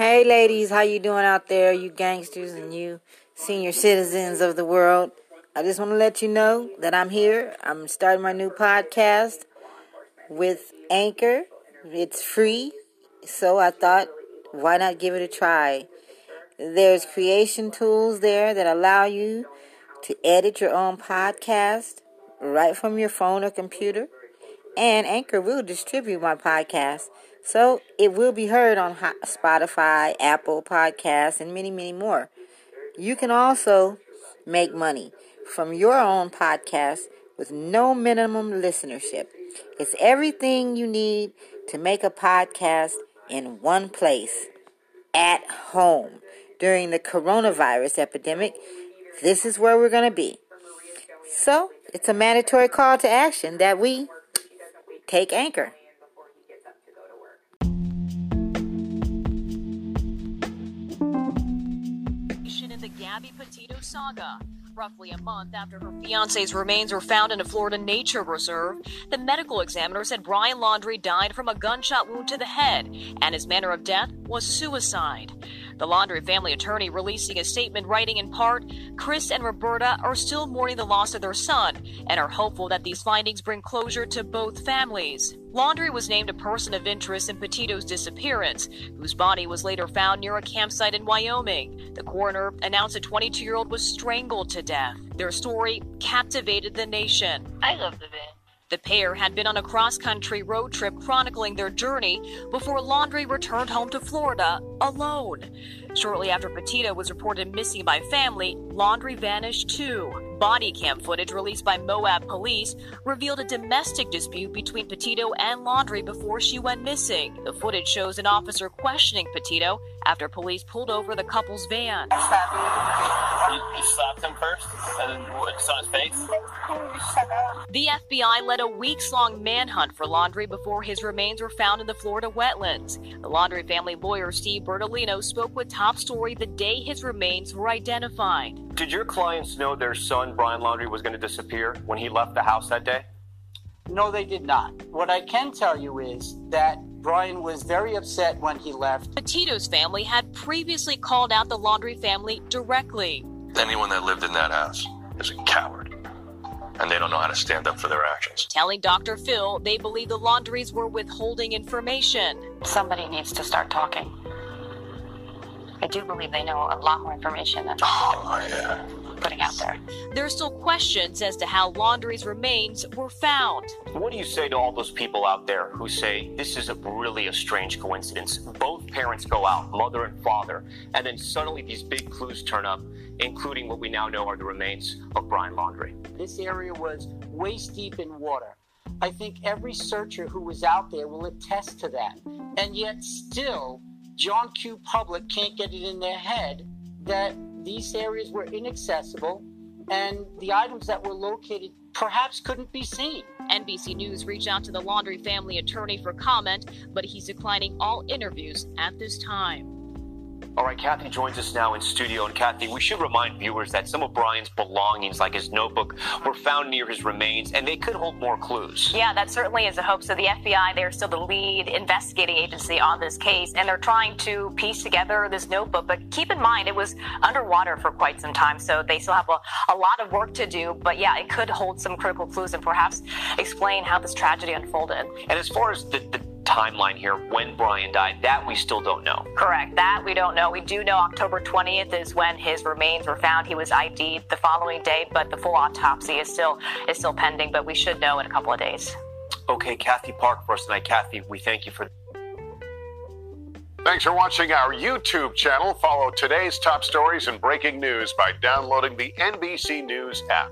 Hey ladies, how you doing out there, you gangsters and you senior citizens of the world? I just want to let you know that I'm here. I'm starting my new podcast with Anchor. It's free, so I thought why not give it a try? There's creation tools there that allow you to edit your own podcast right from your phone or computer. And Anchor will distribute my podcast. So it will be heard on Spotify, Apple Podcasts, and many, many more. You can also make money from your own podcast with no minimum listenership. It's everything you need to make a podcast in one place at home. During the coronavirus epidemic, this is where we're going to be. So, it's a mandatory call to action that we take anchor. In the Gabby Petito saga. Roughly a month after her fiance's remains were found in a Florida nature reserve, the medical examiner said Brian Laundrie died from a gunshot wound to the head, and his manner of death was suicide. The Laundrie family attorney releasing a statement writing in part Chris and Roberta are still mourning the loss of their son and are hopeful that these findings bring closure to both families. Laundrie was named a person of interest in Petito's disappearance, whose body was later found near a campsite in Wyoming. The coroner announced a 22 year old was strangled to death. Their story captivated the nation. I love the band. The pair had been on a cross country road trip chronicling their journey before Laundrie returned home to Florida alone. Shortly after Petito was reported missing by family, Laundrie vanished too. Body cam footage released by Moab police revealed a domestic dispute between Petito and Laundrie before she went missing. The footage shows an officer questioning Petito after police pulled over the couple's van. You, you slapped him first, and then it's on his face. The FBI led a weeks long manhunt for Laundrie before his remains were found in the Florida wetlands. The Laundrie family lawyer Steve Bertolino spoke with Top Story the day his remains were identified. Did your clients know their son, Brian Laundrie, was going to disappear when he left the house that day? No, they did not. What I can tell you is that Brian was very upset when he left. Petito's family had previously called out the Laundrie family directly. Anyone that lived in that house is a coward, and they don't know how to stand up for their actions. Telling Dr. Phil they believe the Laundries were withholding information. Somebody needs to start talking. I do believe they know a lot more information than Oh, yeah. Putting out there. There are still questions as to how Laundrie's remains were found. What do you say to all those people out there who say this is a, really a strange coincidence? Both parents go out, mother and father, and then suddenly these big clues turn up, including what we now know are the remains of Brian Laundrie. This area was waist deep in water. I think every searcher who was out there will attest to that. And yet, still, John Q. Public can't get it in their head that these areas were inaccessible and the items that were located perhaps couldn't be seen. NBC News reached out to the Laundrie family attorney for comment, but he's declining all interviews at this time. All right, Kathy joins us now in studio. And Kathy, we should remind viewers that some of Brian's belongings, like his notebook, were found near his remains, and they could hold more clues. Yeah, that certainly is a hope. So the FBI, they're still the lead investigating agency on this case, and they're trying to piece together this notebook. But keep in mind, it was underwater for quite some time, so they still have a, a lot of work to do. But yeah, it could hold some critical clues and perhaps explain how this tragedy unfolded. And as far as the, the timeline here, when Brian died, that we still don't know. Correct. That we don't know. We do know October 20th is when his remains were found. He was ID'd the following day, but the full autopsy is still is still pending. But we should know in a couple of days. Okay, Kathy Park for us tonight. Kathy, we thank you for. Thanks for watching our YouTube channel. Follow today's top stories and breaking news by downloading the NBC News app.